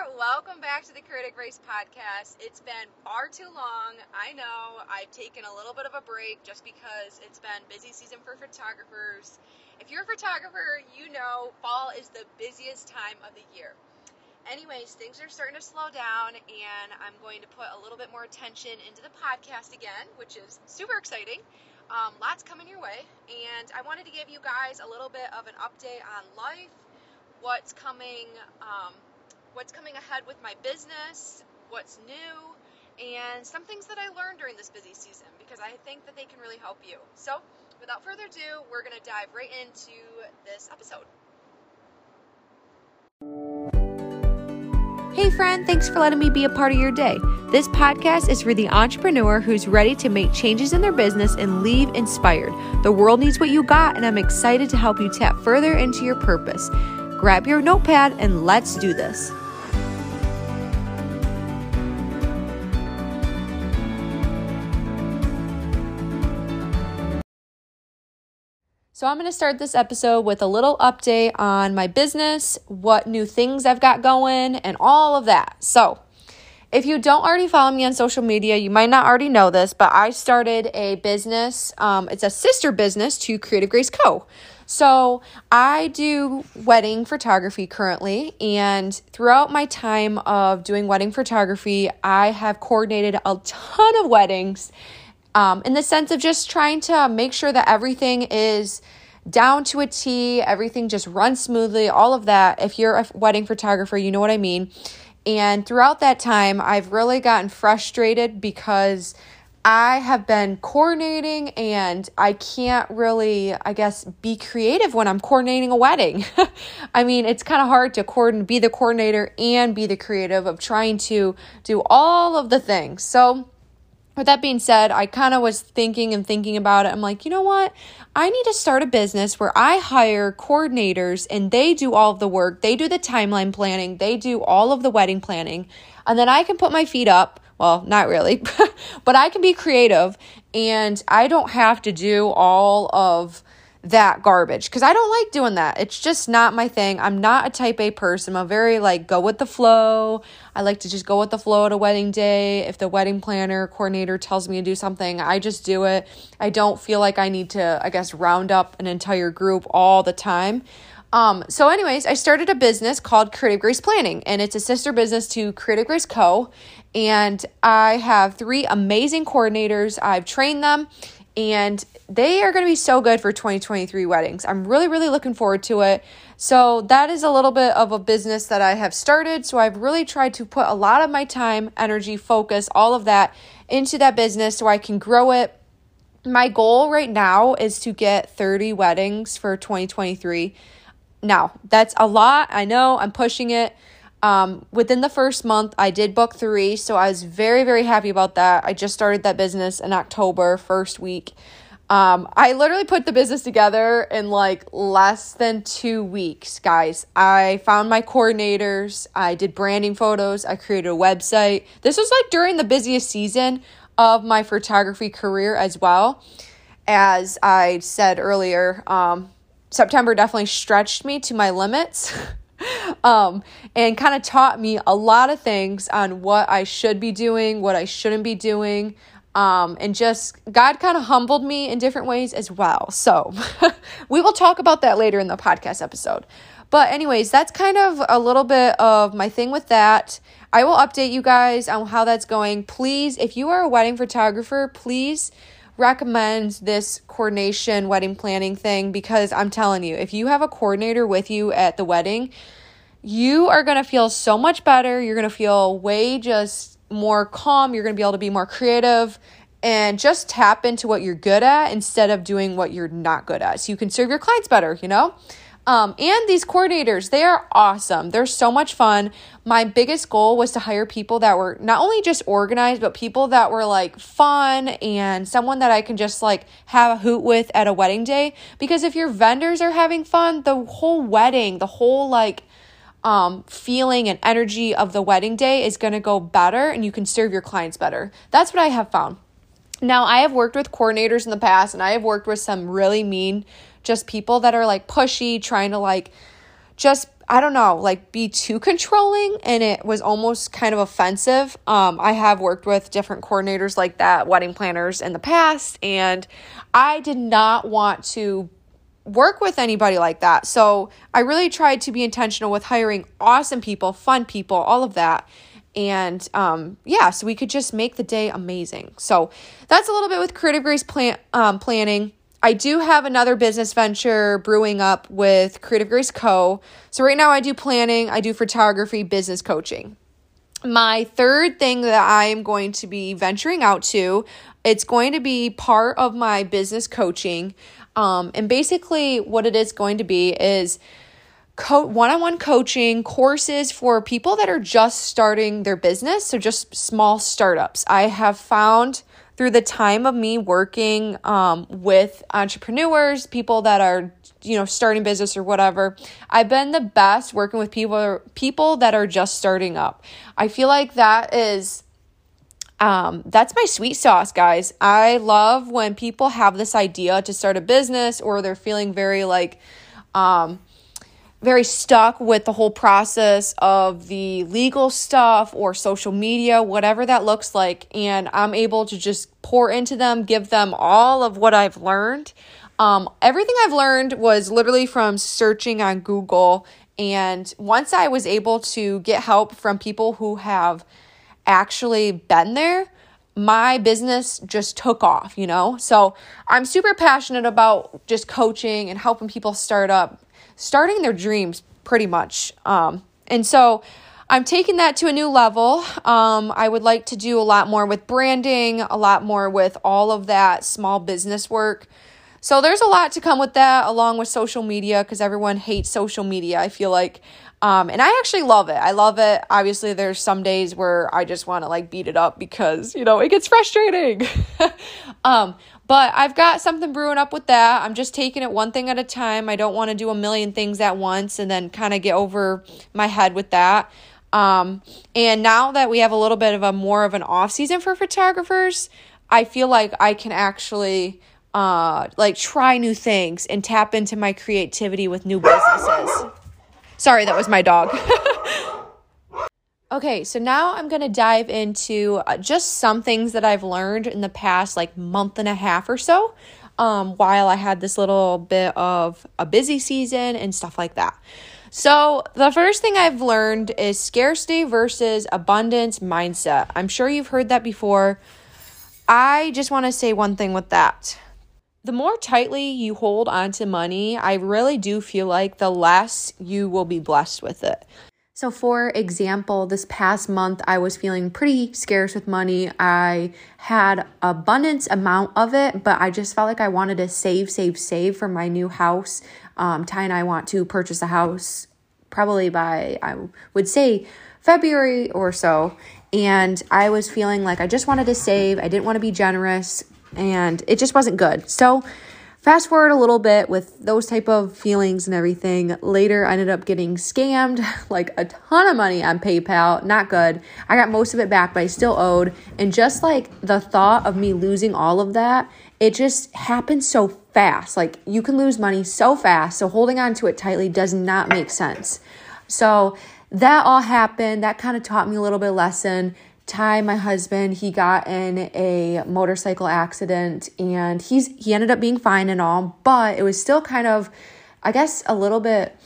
Welcome back to the Creative Grace podcast. It's been far too long. I know I've taken a little bit of a break just because it's been busy season for photographers. If you're a photographer, you know fall is the busiest time of the year. Anyways, things are starting to slow down, and I'm going to put a little bit more attention into the podcast again, which is super exciting. Um, lots coming your way, and I wanted to give you guys a little bit of an update on life, what's coming. Um, what's coming ahead with my business, what's new, and some things that I learned during this busy season because I think that they can really help you. So, without further ado, we're going to dive right into this episode. Hey, friend, thanks for letting me be a part of your day. This podcast is for the entrepreneur who's ready to make changes in their business and leave inspired. The world needs what you got, and I'm excited to help you tap further into your purpose. Grab your notepad and let's do this. So, I'm going to start this episode with a little update on my business, what new things I've got going, and all of that. So, if you don't already follow me on social media, you might not already know this, but I started a business. Um, it's a sister business to Creative Grace Co. So, I do wedding photography currently, and throughout my time of doing wedding photography, I have coordinated a ton of weddings um, in the sense of just trying to make sure that everything is down to a T, everything just runs smoothly, all of that. If you're a wedding photographer, you know what I mean. And throughout that time, I've really gotten frustrated because I have been coordinating and I can't really, I guess, be creative when I'm coordinating a wedding. I mean, it's kind of hard to coordinate, be the coordinator and be the creative of trying to do all of the things. So, with that being said, I kind of was thinking and thinking about it. I'm like, you know what? I need to start a business where I hire coordinators and they do all of the work. They do the timeline planning, they do all of the wedding planning. And then I can put my feet up. Well, not really, but I can be creative and I don't have to do all of that garbage because I don't like doing that. It's just not my thing. I'm not a type A person. I'm a very like go with the flow. I like to just go with the flow at a wedding day. If the wedding planner coordinator tells me to do something, I just do it. I don't feel like I need to, I guess, round up an entire group all the time. Um, so, anyways, I started a business called Creative Grace Planning, and it's a sister business to Creative Grace Co. And I have three amazing coordinators. I've trained them and they are going to be so good for 2023 weddings. I'm really, really looking forward to it. So, that is a little bit of a business that I have started. So, I've really tried to put a lot of my time, energy, focus, all of that into that business so I can grow it. My goal right now is to get 30 weddings for 2023. Now, that's a lot. I know I'm pushing it. Um, within the first month, I did book three, so I was very, very happy about that. I just started that business in October, first week. Um, I literally put the business together in like less than two weeks, guys. I found my coordinators, I did branding photos, I created a website. This was like during the busiest season of my photography career as well. As I said earlier, um, September definitely stretched me to my limits. um, and kind of taught me a lot of things on what I should be doing, what I shouldn't be doing. Um, and just God kind of humbled me in different ways as well. So we will talk about that later in the podcast episode. But, anyways, that's kind of a little bit of my thing with that. I will update you guys on how that's going. Please, if you are a wedding photographer, please recommend this coordination wedding planning thing because I'm telling you, if you have a coordinator with you at the wedding, you are going to feel so much better. You're going to feel way just more calm. You're going to be able to be more creative and just tap into what you're good at instead of doing what you're not good at. So you can serve your clients better, you know? Um, and these coordinators, they are awesome. They're so much fun. My biggest goal was to hire people that were not only just organized, but people that were like fun and someone that I can just like have a hoot with at a wedding day. Because if your vendors are having fun, the whole wedding, the whole like um, feeling and energy of the wedding day is going to go better and you can serve your clients better. That's what I have found. Now, I have worked with coordinators in the past and I have worked with some really mean, just people that are like pushy, trying to like just I don't know, like be too controlling and it was almost kind of offensive. Um, I have worked with different coordinators like that, wedding planners in the past, and I did not want to work with anybody like that. So I really tried to be intentional with hiring awesome people, fun people, all of that. And um, yeah, so we could just make the day amazing. So that's a little bit with Creative Grace plan- um, planning. I do have another business venture brewing up with Creative Grace Co. So right now I do planning, I do photography, business coaching. My third thing that I am going to be venturing out to, it's going to be part of my business coaching. Um, and basically, what it is going to be is co- one-on-one coaching courses for people that are just starting their business, so just small startups. I have found through the time of me working um, with entrepreneurs, people that are you know starting business or whatever, I've been the best working with people people that are just starting up. I feel like that is um, that's my sweet sauce, guys. I love when people have this idea to start a business or they're feeling very like, um, very stuck with the whole process of the legal stuff or social media, whatever that looks like. And I'm able to just pour into them, give them all of what I've learned. Um, everything I've learned was literally from searching on Google. And once I was able to get help from people who have actually been there, my business just took off, you know? So I'm super passionate about just coaching and helping people start up, starting their dreams pretty much. Um, and so I'm taking that to a new level. Um, I would like to do a lot more with branding, a lot more with all of that small business work. So there's a lot to come with that, along with social media, because everyone hates social media. I feel like um, and I actually love it. I love it. Obviously, there's some days where I just want to like beat it up because, you know, it gets frustrating. um, but I've got something brewing up with that. I'm just taking it one thing at a time. I don't want to do a million things at once and then kind of get over my head with that. Um, and now that we have a little bit of a more of an off season for photographers, I feel like I can actually uh like try new things and tap into my creativity with new businesses. Sorry, that was my dog. okay, so now I'm going to dive into uh, just some things that I've learned in the past like month and a half or so. Um, while I had this little bit of a busy season and stuff like that. So, the first thing I've learned is scarcity versus abundance mindset. I'm sure you've heard that before. I just want to say one thing with that the more tightly you hold onto money, I really do feel like the less you will be blessed with it. So, for example, this past month I was feeling pretty scarce with money. I had abundance amount of it, but I just felt like I wanted to save, save, save for my new house. Um, Ty and I want to purchase a house probably by I would say February or so. And I was feeling like I just wanted to save. I didn't want to be generous and it just wasn't good. So fast forward a little bit with those type of feelings and everything. Later i ended up getting scammed like a ton of money on paypal. Not good. I got most of it back but i still owed. And just like the thought of me losing all of that it just happened so fast. Like you can lose money so fast so holding on to it tightly does not make sense. So that all happened. That kind of taught me a little bit lesson Ty, my husband, he got in a motorcycle accident and he's he ended up being fine and all, but it was still kind of I guess a little bit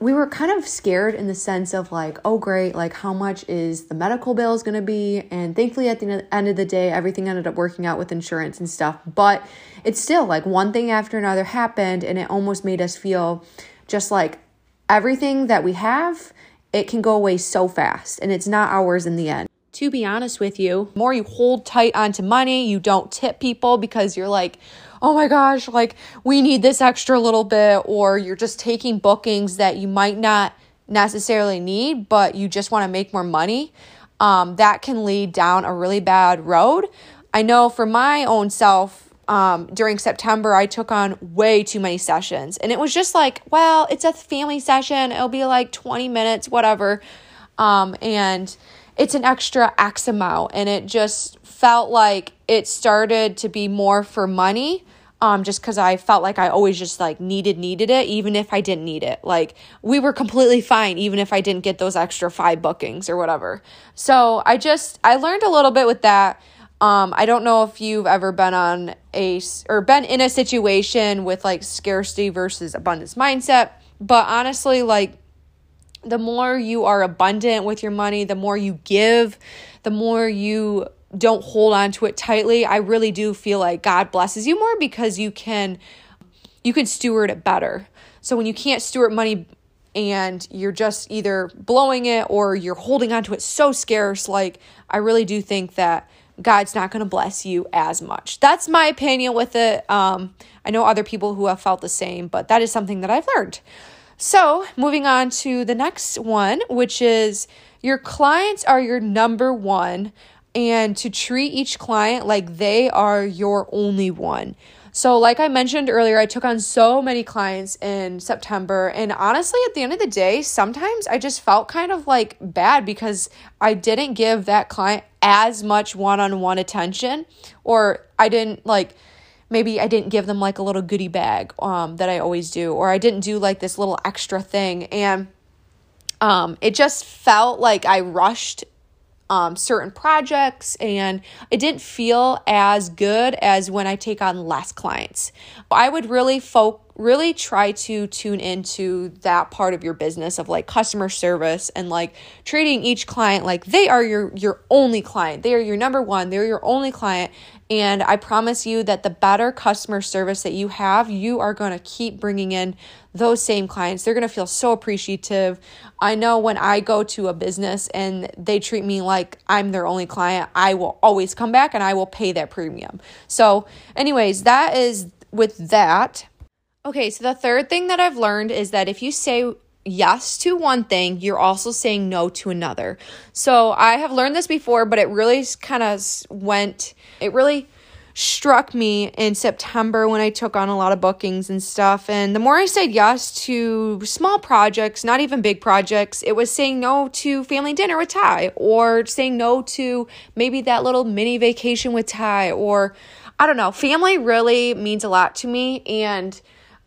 we were kind of scared in the sense of like, oh great, like how much is the medical bills going to be? And thankfully at the end of the day, everything ended up working out with insurance and stuff, but it's still like one thing after another happened and it almost made us feel just like everything that we have, it can go away so fast and it's not ours in the end to be honest with you, more you hold tight onto money, you don't tip people because you're like, oh my gosh, like we need this extra little bit, or you're just taking bookings that you might not necessarily need, but you just want to make more money. Um, that can lead down a really bad road. I know for my own self, um, during September, I took on way too many sessions. And it was just like, well, it's a family session. It'll be like 20 minutes, whatever. Um, and it's an extra X amount. And it just felt like it started to be more for money um, just because I felt like I always just like needed needed it, even if I didn't need it. Like we were completely fine, even if I didn't get those extra five bookings or whatever. So I just I learned a little bit with that. Um, I don't know if you've ever been on a or been in a situation with like scarcity versus abundance mindset, but honestly, like the more you are abundant with your money, the more you give, the more you don't hold on to it tightly, I really do feel like God blesses you more because you can you can steward it better. So when you can't steward money and you're just either blowing it or you're holding on to it so scarce, like I really do think that God's not going to bless you as much. That's my opinion with it. Um, I know other people who have felt the same, but that is something that I've learned. So, moving on to the next one, which is your clients are your number one and to treat each client like they are your only one. So, like I mentioned earlier, I took on so many clients in September. And honestly, at the end of the day, sometimes I just felt kind of like bad because I didn't give that client as much one on one attention, or I didn't like maybe I didn't give them like a little goodie bag um, that I always do, or I didn't do like this little extra thing. And um, it just felt like I rushed um, certain projects, and it didn't feel as good as when I take on less clients. I would really folk really try to tune into that part of your business of like customer service and like treating each client like they are your your only client. They are your number one. They're your only client and I promise you that the better customer service that you have, you are going to keep bringing in those same clients. They're going to feel so appreciative. I know when I go to a business and they treat me like I'm their only client, I will always come back and I will pay that premium. So, anyways, that is with that. Okay, so the third thing that I've learned is that if you say yes to one thing, you're also saying no to another. So I have learned this before, but it really kind of went, it really struck me in September when I took on a lot of bookings and stuff. And the more I said yes to small projects, not even big projects, it was saying no to family dinner with Ty or saying no to maybe that little mini vacation with Ty or I don't know. Family really means a lot to me. And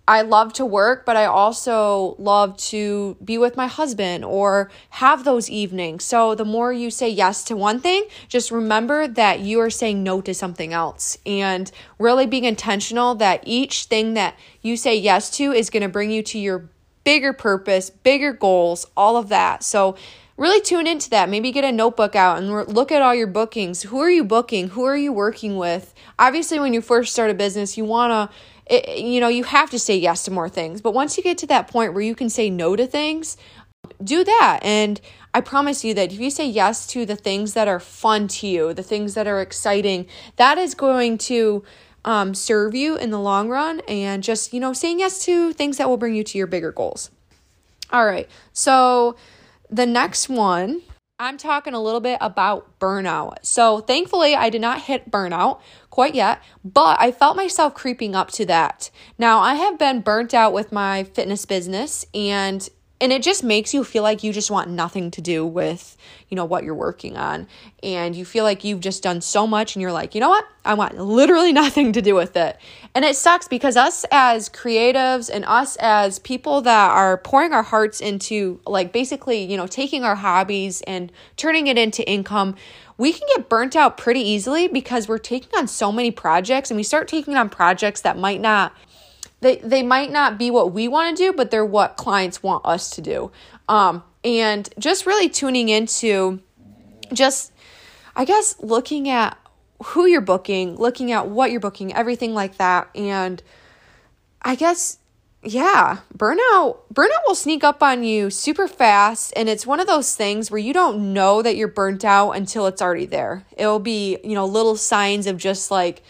I love to work, but I also love to be with my husband or have those evenings. So the more you say yes to one thing, just remember that you are saying no to something else and really being intentional that each thing that you say yes to is going to bring you to your bigger purpose, bigger goals, all of that. So really tune into that. Maybe get a notebook out and look at all your bookings. Who are you booking? Who are you working with? Obviously, when you first start a business, you want to it, you know, you have to say yes to more things. But once you get to that point where you can say no to things, do that. And I promise you that if you say yes to the things that are fun to you, the things that are exciting, that is going to um, serve you in the long run. And just, you know, saying yes to things that will bring you to your bigger goals. All right. So the next one I'm talking a little bit about burnout. So, thankfully, I did not hit burnout quite yet, but I felt myself creeping up to that. Now, I have been burnt out with my fitness business and and it just makes you feel like you just want nothing to do with you know what you're working on. And you feel like you've just done so much and you're like you know what? I want literally nothing to do with it. And it sucks because us as creatives and us as people that are pouring our hearts into like basically you know taking our hobbies and turning it into income we can get burnt out pretty easily because we're taking on so many projects and we start taking on projects that might not they they might not be what we want to do, but they're what clients want us to do. Um, and just really tuning into just I guess looking at who you're booking, looking at what you're booking, everything like that. And I guess yeah, burnout burnout will sneak up on you super fast and it's one of those things where you don't know that you're burnt out until it's already there. It'll be, you know, little signs of just like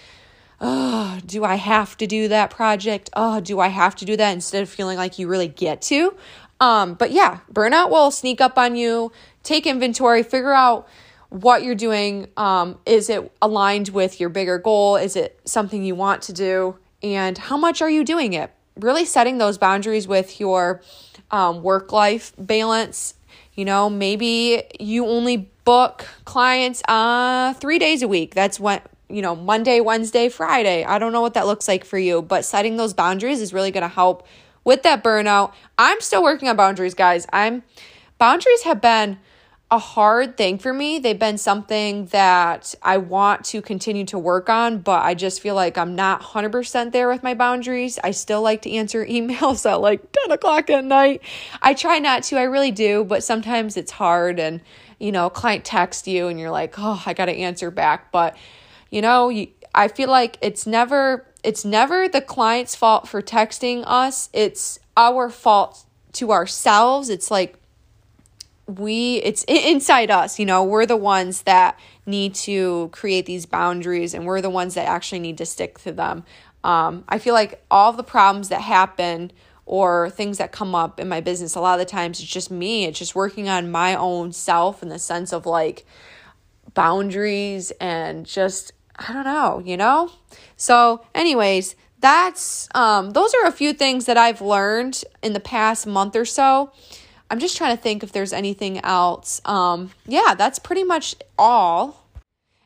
oh, do I have to do that project? Oh, do I have to do that instead of feeling like you really get to? Um, but yeah, burnout will sneak up on you. Take inventory, figure out what you're doing. Um, is it aligned with your bigger goal? Is it something you want to do? And how much are you doing it? Really setting those boundaries with your um, work life balance. You know, maybe you only book clients uh, three days a week. That's when you know, Monday, Wednesday, Friday. I don't know what that looks like for you, but setting those boundaries is really going to help with that burnout. I'm still working on boundaries, guys. I'm boundaries have been a hard thing for me. They've been something that I want to continue to work on, but I just feel like I'm not 100% there with my boundaries. I still like to answer emails at like 10 o'clock at night. I try not to, I really do, but sometimes it's hard. And, you know, client text you and you're like, oh, I got to answer back. But, you know, you, I feel like it's never it's never the client's fault for texting us. It's our fault to ourselves. It's like we it's inside us you know we're the ones that need to create these boundaries and we're the ones that actually need to stick to them um, i feel like all the problems that happen or things that come up in my business a lot of the times it's just me it's just working on my own self in the sense of like boundaries and just i don't know you know so anyways that's um, those are a few things that i've learned in the past month or so I'm just trying to think if there's anything else. Um, yeah, that's pretty much all.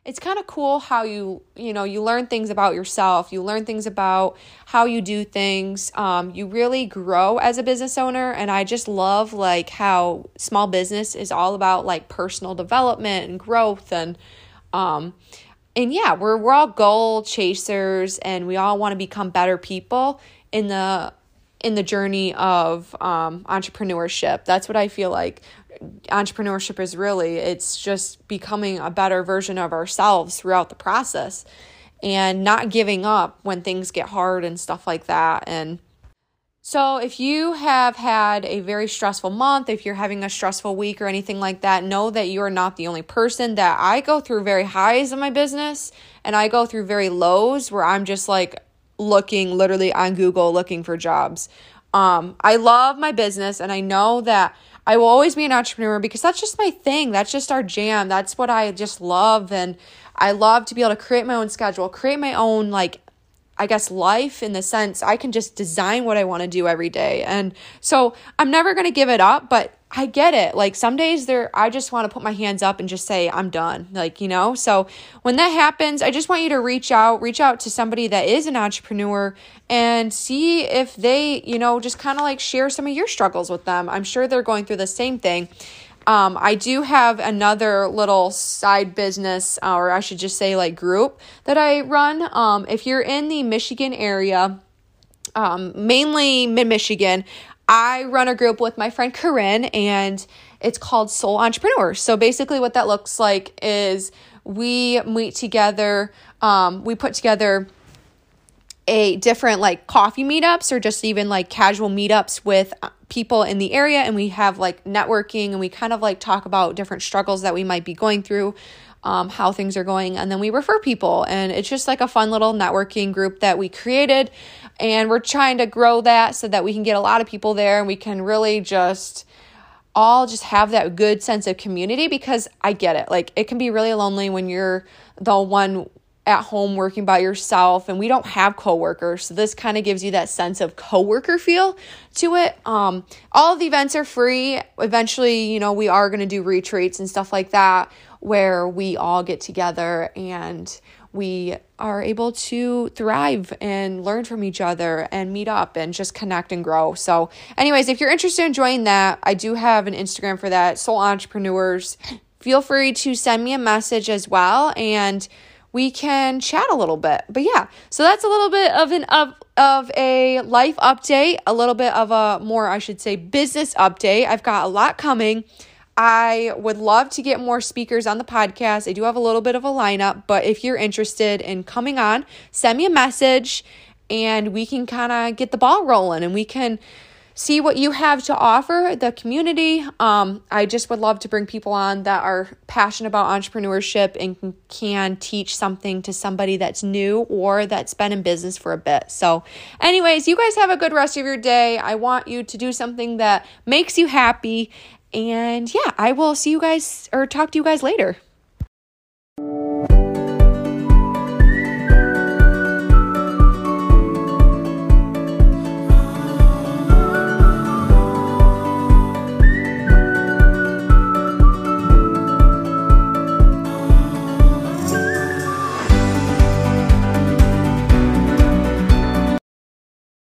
It's kind of cool how you, you know, you learn things about yourself. You learn things about how you do things. Um, you really grow as a business owner. And I just love like how small business is all about like personal development and growth and, um, and yeah, we're we're all goal chasers and we all want to become better people in the in the journey of um, entrepreneurship. That's what I feel like entrepreneurship is really. It's just becoming a better version of ourselves throughout the process and not giving up when things get hard and stuff like that. And so, if you have had a very stressful month, if you're having a stressful week or anything like that, know that you are not the only person. That I go through very highs in my business and I go through very lows where I'm just like, looking literally on Google looking for jobs. Um, I love my business and I know that I will always be an entrepreneur because that's just my thing. That's just our jam. That's what I just love. And I love to be able to create my own schedule, create my own, like, I guess, life in the sense I can just design what I want to do every day. And so I'm never going to give it up, but I get it. Like some days there I just want to put my hands up and just say I'm done. Like, you know? So when that happens, I just want you to reach out, reach out to somebody that is an entrepreneur and see if they, you know, just kind of like share some of your struggles with them. I'm sure they're going through the same thing. Um, I do have another little side business, or I should just say like group that I run. Um, if you're in the Michigan area, um, mainly mid Michigan, I run a group with my friend Corinne, and it's called Soul Entrepreneurs. So basically, what that looks like is we meet together, um, we put together a different like coffee meetups or just even like casual meetups with uh, people in the area and we have like networking and we kind of like talk about different struggles that we might be going through um, how things are going. And then we refer people. And it's just like a fun little networking group that we created. And we're trying to grow that so that we can get a lot of people there and we can really just all just have that good sense of community because I get it. Like it can be really lonely when you're the one at home working by yourself and we don't have coworkers. So this kind of gives you that sense of coworker feel to it. Um all of the events are free. Eventually, you know, we are going to do retreats and stuff like that where we all get together and we are able to thrive and learn from each other and meet up and just connect and grow. So, anyways, if you're interested in joining that, I do have an Instagram for that, Soul Entrepreneurs. Feel free to send me a message as well and we can chat a little bit. But yeah, so that's a little bit of an of of a life update, a little bit of a more I should say business update. I've got a lot coming. I would love to get more speakers on the podcast. I do have a little bit of a lineup, but if you're interested in coming on, send me a message and we can kind of get the ball rolling and we can see what you have to offer the community. Um, I just would love to bring people on that are passionate about entrepreneurship and can teach something to somebody that's new or that's been in business for a bit. So, anyways, you guys have a good rest of your day. I want you to do something that makes you happy and yeah, I will see you guys or talk to you guys later.